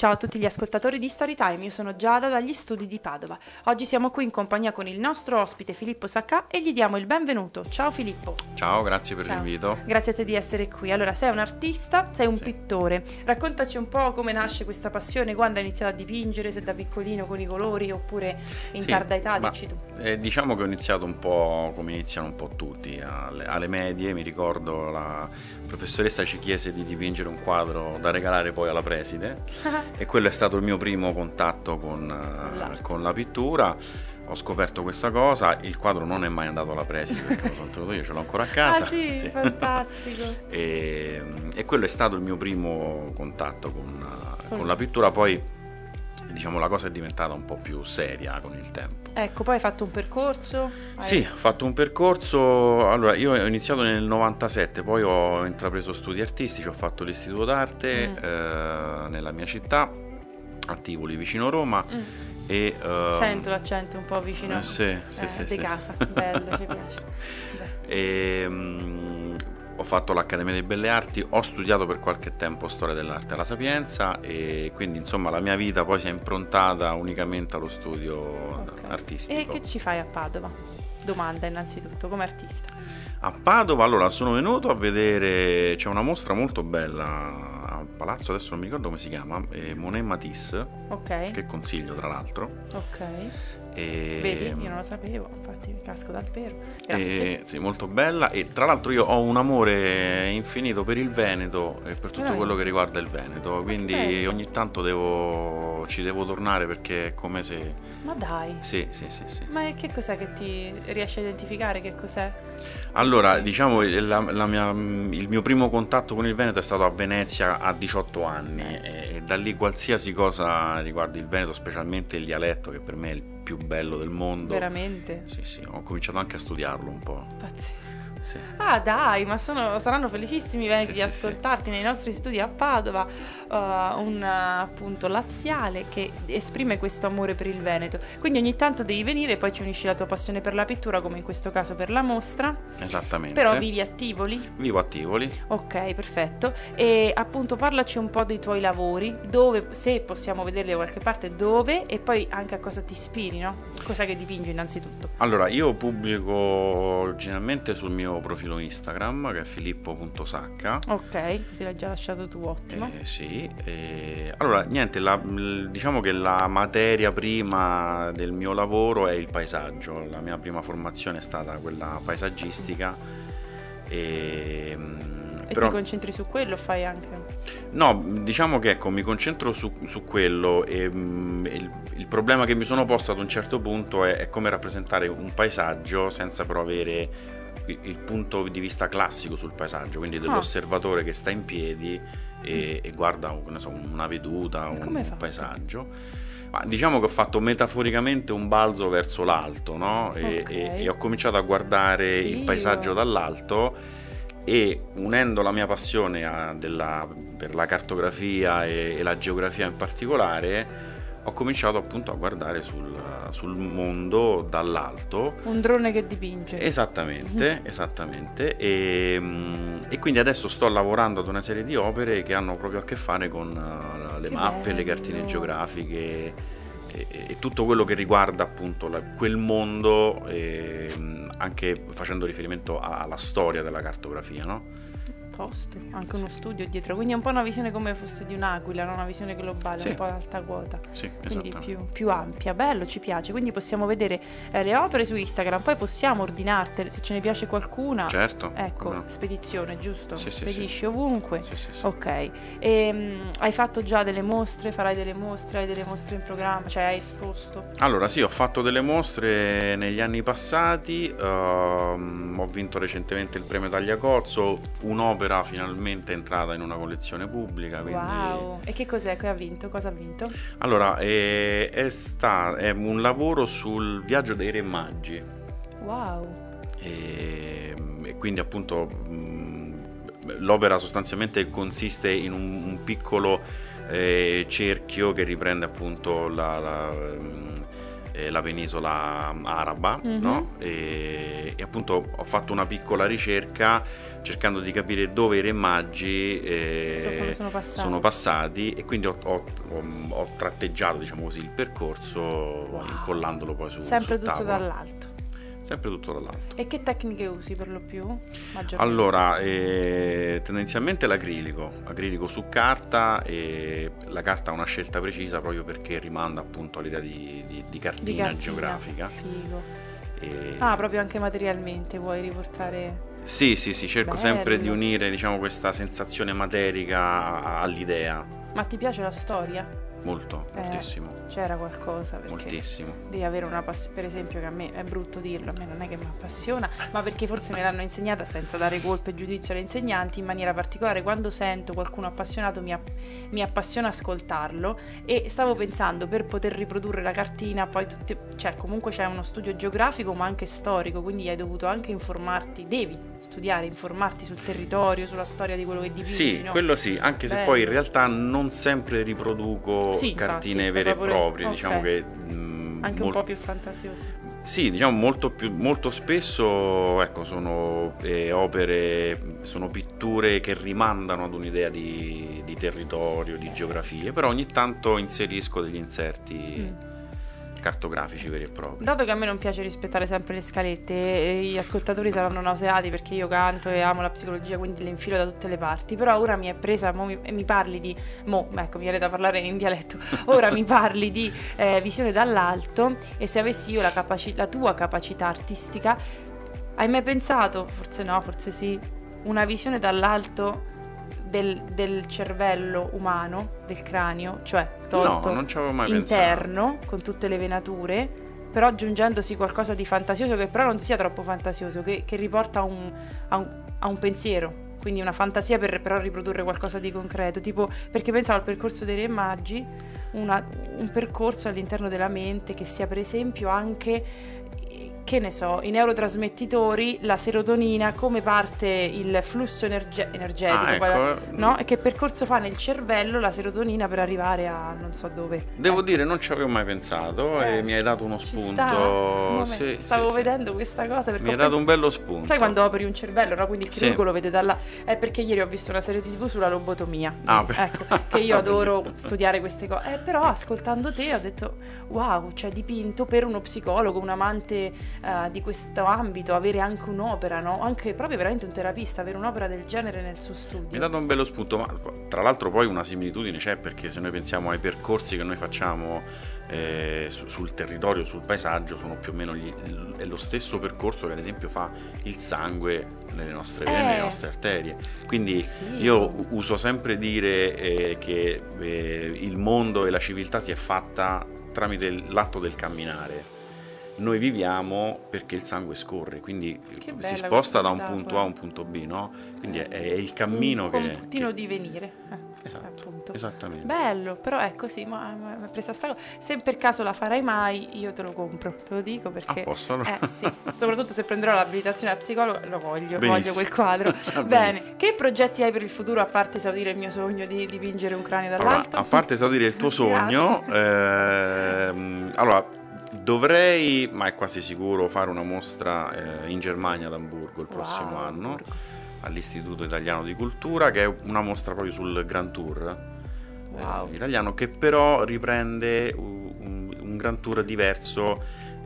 Ciao a tutti gli ascoltatori di Storytime, io sono Giada dagli studi di Padova. Oggi siamo qui in compagnia con il nostro ospite Filippo Sacca e gli diamo il benvenuto. Ciao Filippo. Ciao, grazie per Ciao. l'invito. Grazie a te di essere qui. Allora, sei un artista, sei un Sì. pittore. Raccontaci un po' come nasce questa passione, quando hai iniziato a dipingere, se da piccolino con i colori oppure in Sì, tarda età, dici tu. eh, diciamo che ho iniziato un po' come iniziano un po' tutti. Alle, alle medie mi ricordo la professoressa ci chiese di dipingere un quadro da regalare poi alla preside e quello è stato il mio primo contatto con, eh, con la pittura. Ho scoperto questa cosa, il quadro non è mai andato alla preside perché lo sono tenuto io, ce l'ho ancora a casa. Ah sì, fantastico. e, e quello è stato il mio primo contatto con, eh, Con- con la pittura, poi diciamo la cosa è diventata un po' più seria con il tempo. Ecco, poi hai fatto un percorso? Hai- Sì, ho fatto un percorso, allora io ho iniziato nel 97, poi ho intrapreso studi artistici, ho fatto l'istituto d'arte Mm. eh, nella mia città, a Tivoli, vicino Roma. Mm. E, eh, Sento l'accento un po' vicino eh, sì, sì, eh, sì, di sì. casa, bello, ci piace. E, mm, ho fatto l'Accademia delle Belle Arti, ho studiato per qualche tempo storia dell'arte alla Sapienza e quindi insomma la mia vita poi si è improntata unicamente allo studio Ok. artistico. E che ci fai a Padova? Domanda innanzitutto, come artista. A Padova, allora, sono venuto a vedere, c'è una mostra molto bella palazzo, adesso non mi ricordo come si chiama, eh, Monet Matisse, Ok, che consiglio tra l'altro. ok. E, Vedi, io non lo sapevo, infatti mi casco dal. Grazie. e- sì, molto bella e tra l'altro io ho un amore infinito per il Veneto e per tutto Veramente? quello che riguarda il Veneto, quindi bello. ogni tanto devo, ci devo tornare perché è come se... Ma dai, Sì, sì, sì, sì. ma che cos'è che ti riesci a identificare? Che cos'è? Allora, diciamo, la- la mia- il mio primo contatto con il Veneto è stato a Venezia a 18 anni e, e da lì qualsiasi cosa riguardi il Veneto, specialmente il dialetto, che per me è il più bello del mondo. Veramente? Sì, sì, ho cominciato anche a studiarlo un po'. Pazzesco. Sì. Ah dai, ma sono- saranno felicissimi veneti Sì, di ascoltarti nei nostri studi a Padova, uh, un appunto laziale che esprime questo amore per il Veneto. Quindi ogni tanto devi venire e poi ci unisci la tua passione per la pittura, come in questo caso per la mostra. Esattamente. Però vivi a Tivoli? Vivo a Tivoli. Ok, perfetto. E appunto parlaci un po' dei tuoi lavori, dove, se possiamo vederli da qualche parte, dove e poi anche a cosa ti ispiri, no? Cosa che dipingi innanzitutto. Allora, io pubblico generalmente sul mio profilo Instagram, che è filippo.sacca. Ok, così l'hai già lasciato tu, ottimo. Eh, sì, eh, allora niente, la- diciamo che la materia prima del mio lavoro è il paesaggio, la mia prima formazione è stata quella paesaggistica e, mm, E però- ti concentri su quello, fai anche... No, diciamo che ecco, mi concentro su, su quello e mm, il, il problema che mi sono posto ad un certo punto è, è come rappresentare un paesaggio senza però avere il, il punto di vista classico sul paesaggio, quindi dell'osservatore che sta in piedi e, e guarda so, una veduta, un, un paesaggio. Ma diciamo che ho fatto metaforicamente un balzo verso l'alto, no? E, Ok. e- e ho cominciato a guardare il Figo. paesaggio dall'alto e unendo la mia passione a- della- per la cartografia e, e la geografia in particolare, ho cominciato appunto a guardare sul, sul mondo dall'alto. Un drone che dipinge. Esattamente, esattamente. E, mm, e quindi adesso sto lavorando ad una serie di opere che hanno proprio a che fare con uh, le Che mappe, le cartine bello. geografiche e, e tutto quello che riguarda appunto la- quel mondo, e, mm, anche facendo riferimento alla storia della cartografia, no? Tosto, anche uno studio dietro. Quindi è un po' una visione come fosse di un'aquila, no? una visione globale, Sì. un po' ad alta quota. Sì, Quindi esatto. più, più ampia, bello, ci piace. Quindi possiamo vedere eh, le opere su Instagram, poi possiamo ordinartele se ce ne piace qualcuna. Certo. Ecco, no. spedizione, giusto? Sì, sì, Spedisci sì. ovunque. Sì, sì, sì. Ok. Ehm, hai fatto già delle mostre? Farai delle mostre? Hai delle mostre in programma? Cioè hai esposto? Allora sì, ho fatto delle mostre negli anni passati, ehm, ho vinto recentemente il premio Tagliacozzo, un'opera finalmente entrata in una collezione pubblica. Quindi... Wow. E che cos'è che ha vinto? Cosa ha vinto? Allora, è, è sta- è un lavoro sul viaggio dei Re Maggi Wow. e, e quindi appunto mh, l'opera sostanzialmente consiste in un, un piccolo eh, cerchio che riprende appunto la, la, mh, eh, la penisola araba Mhm. no? e, e appunto ho fatto una piccola ricerca cercando di capire dove i re maggi eh, sono passati. sono passati e quindi ho, ho- ho- ho tratteggiato diciamo così il percorso Wow. incollandolo poi su Sempre sul tutto tavolo. dall'alto. Sempre tutto dall'alto E che tecniche usi per lo più? Allora, eh, tendenzialmente l'acrilico, acrilico su carta e la carta ha una scelta precisa proprio perché rimanda appunto all'idea di, di- di cartina, Di cartina. geografica. Figo. E- Ah, proprio anche materialmente vuoi riportare. Sì, sì, sì, cerco Bello. sempre di unire diciamo, questa sensazione materica all'idea. Ma ti piace la storia? Molto, Eh, moltissimo, C'era qualcosa moltissimo. devi avere una passione, per esempio che a me è brutto dirlo, a me non è che mi appassiona, ma perché forse me l'hanno insegnata senza dare colpo e giudizio alle insegnanti in maniera particolare, quando sento qualcuno appassionato mi, app- mi appassiona ascoltarlo e stavo pensando per poter riprodurre la cartina, poi tutti, cioè comunque c'è uno studio geografico ma anche storico, quindi hai dovuto anche informarti, devi studiare, informarti sul territorio, sulla storia di quello che dipingi, Sì, no? quello sì, anche se Bello. poi in realtà non sempre riproduco Sì, cartine infatti, vere e proprie, ok. diciamo che... mm, Anche un mol- po' più fantasioso. Sì, diciamo molto, più, molto spesso ecco, sono eh, opere, sono pitture che rimandano ad un'idea di, di territorio, di geografie, però ogni tanto inserisco degli inserti Mm. Cartografici veri e propri. Dato che a me non piace rispettare sempre le scalette, e gli ascoltatori saranno nauseati perché io canto e amo la psicologia, quindi le infilo da tutte le parti. Però ora mi è presa, mo mi, e mi parli di. Mo, ecco, mi viene da parlare in dialetto. Ora mi parli di eh, visione dall'alto. E se avessi io la, capaci- la tua capacità artistica, hai mai pensato, forse no, forse sì, una visione dall'alto del, del cervello umano, del cranio, cioè tolto No, non ci avevo mai interno, con tutte le venature, però aggiungendosi qualcosa di fantasioso che però non sia troppo fantasioso, che, che riporta a un, a, un, a un pensiero. Quindi una fantasia per però riprodurre qualcosa di concreto, tipo perché pensavo al percorso dei re magi, una- un percorso all'interno della mente che sia per esempio anche che ne so, i neurotrasmettitori, la serotonina, come parte il flusso energe- energetico, Ah, ecco, eh, no? E che percorso fa nel cervello la serotonina per arrivare a non so dove. Devo Ecco. dire, non ci avevo mai pensato Eh, e mi hai dato uno spunto. Sì, Stavo sì, sì. vedendo questa cosa Mi hai dato pensato- un bello spunto. Sai quando operi un cervello, no? Quindi il Sì. chirurgo lo vede da là. È perché ieri ho visto una serie TV sulla lobotomia. Ah, Quindi, beh. ecco, che io adoro studiare queste cose. Eh, però ascoltando te ho detto, wow, cioè dipinto per uno psicologo, un amante eh, di questo ambito, avere anche un'opera, no? Anche proprio veramente un terapista, avere un'opera del genere nel suo studio. Mi hai dato un bello spunto, ma tra l'altro poi una similitudine c'è perché se noi pensiamo ai percorsi che noi facciamo eh, su- sul territorio, sul paesaggio, sono più o meno gli- è lo stesso percorso che ad esempio fa il sangue nelle nostre vene, Eh. nelle nostre arterie. Quindi Figo. io uso sempre dire eh, che eh, il mondo e la civiltà si è fatta tramite l'atto del camminare. Noi viviamo perché il sangue scorre, quindi Che si sposta da un metafora. punto A a un punto B, no? Quindi è, è il cammino un che... continuo che- divenire. Eh, Esatto, appunto. esattamente. Bello, però è così, ma mi è presa sta cosa. Se per caso la farai mai, io te lo compro, te lo dico perché... A posto, allora. Eh sì, soprattutto se prenderò l'abilitazione a psicologo, lo voglio, voglio Benissimo. quel quadro. Bene, che progetti hai per il futuro a parte esaudire il mio sogno di dipingere un cranio Allora, dall'alto? a parte esaudire il tuo sogno, ehm, allora dovrei, ma è quasi sicuro, fare una mostra eh, in Germania ad Amburgo il Wow, prossimo anno Amburgo. all'Istituto Italiano di Cultura, che è una mostra proprio sul Grand Tour eh, Wow. italiano, che però riprende un, un- un Grand Tour diverso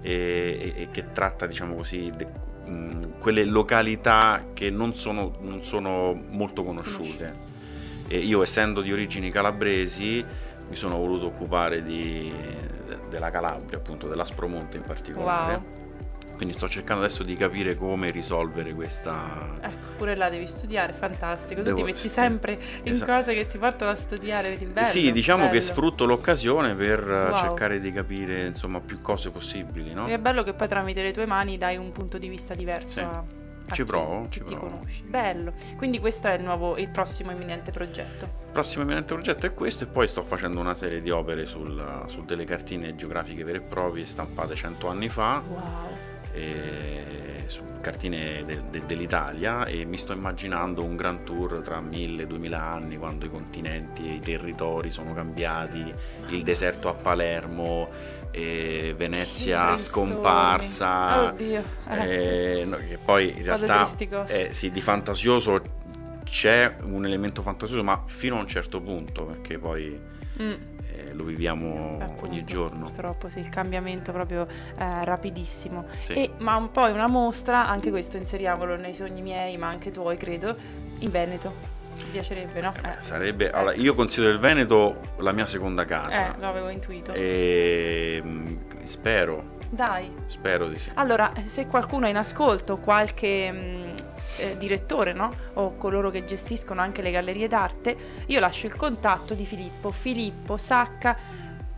e, e- e che tratta, diciamo così, de- mh, quelle località che non sono, non sono molto conosciute. E io essendo di origini calabresi mi sono voluto occupare di- de- della Calabria, appunto dell'Aspromonte in particolare. Wow. Quindi sto cercando adesso di capire come risolvere questa... Ecco, pure là devi studiare, fantastico. Tu Devo- ti metti sempre in esatto. cose che ti portano a studiare, vedi bello. sì, diciamo che bello. sfrutto l'occasione per eh, Wow. cercare di capire insomma più cose possibili, no? E è bello che poi tramite le tue mani dai un punto di vista diverso Sì. a Ci provo, ci provo. conosci. Bello. Quindi questo è il nuovo, il prossimo imminente progetto. Il prossimo eminente progetto è questo e poi sto facendo una serie di opere sul- su delle cartine geografiche vere e proprie stampate 100 anni fa. Wow. e su cartine de- de- dell'Italia e mi sto immaginando un grand tour tra 1000-2000 anni quando i continenti e i territori sono cambiati, il deserto a Palermo, e Venezia Sì, scomparsa, Oddio. Eh, eh, no, che poi in realtà eh, sì, di fantasioso c'è un elemento fantasioso ma fino a un certo punto perché poi sì. Mm. eh, lo viviamo Appunto, ogni giorno. Purtroppo sì, il cambiamento proprio eh, rapidissimo. Sì. E, ma un- poi una mostra, anche questo inseriamolo nei sogni miei, ma anche tuoi, credo, in Veneto. Ti piacerebbe, no? Eh Eh. sarebbe, allora, io considero il Veneto la mia seconda casa. Eh, lo avevo intuito. E mm, spero, Dai. spero di sì. Allora, se qualcuno è in ascolto, qualche mh, eh, direttore, no? O coloro che gestiscono anche le gallerie d'arte, io lascio il contatto di Filippo, Filippo Sacca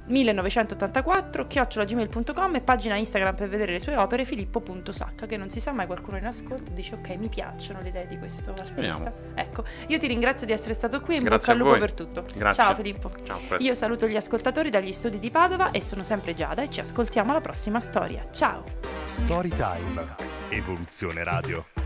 1984 chiocciolagmail.com e pagina Instagram per vedere le sue opere filippo.sacca che non si sa mai qualcuno in ascolto dice ok mi piacciono le idee di questo artista Speriamo. ecco io ti ringrazio di essere stato qui in Grazie bocca al a lupo voi. per tutto Grazie. ciao Filippo Ciao, io saluto gli ascoltatori dagli studi di Padova e sono sempre Giada e ci ascoltiamo alla prossima storia ciao Storytime. Evoluzione Radio.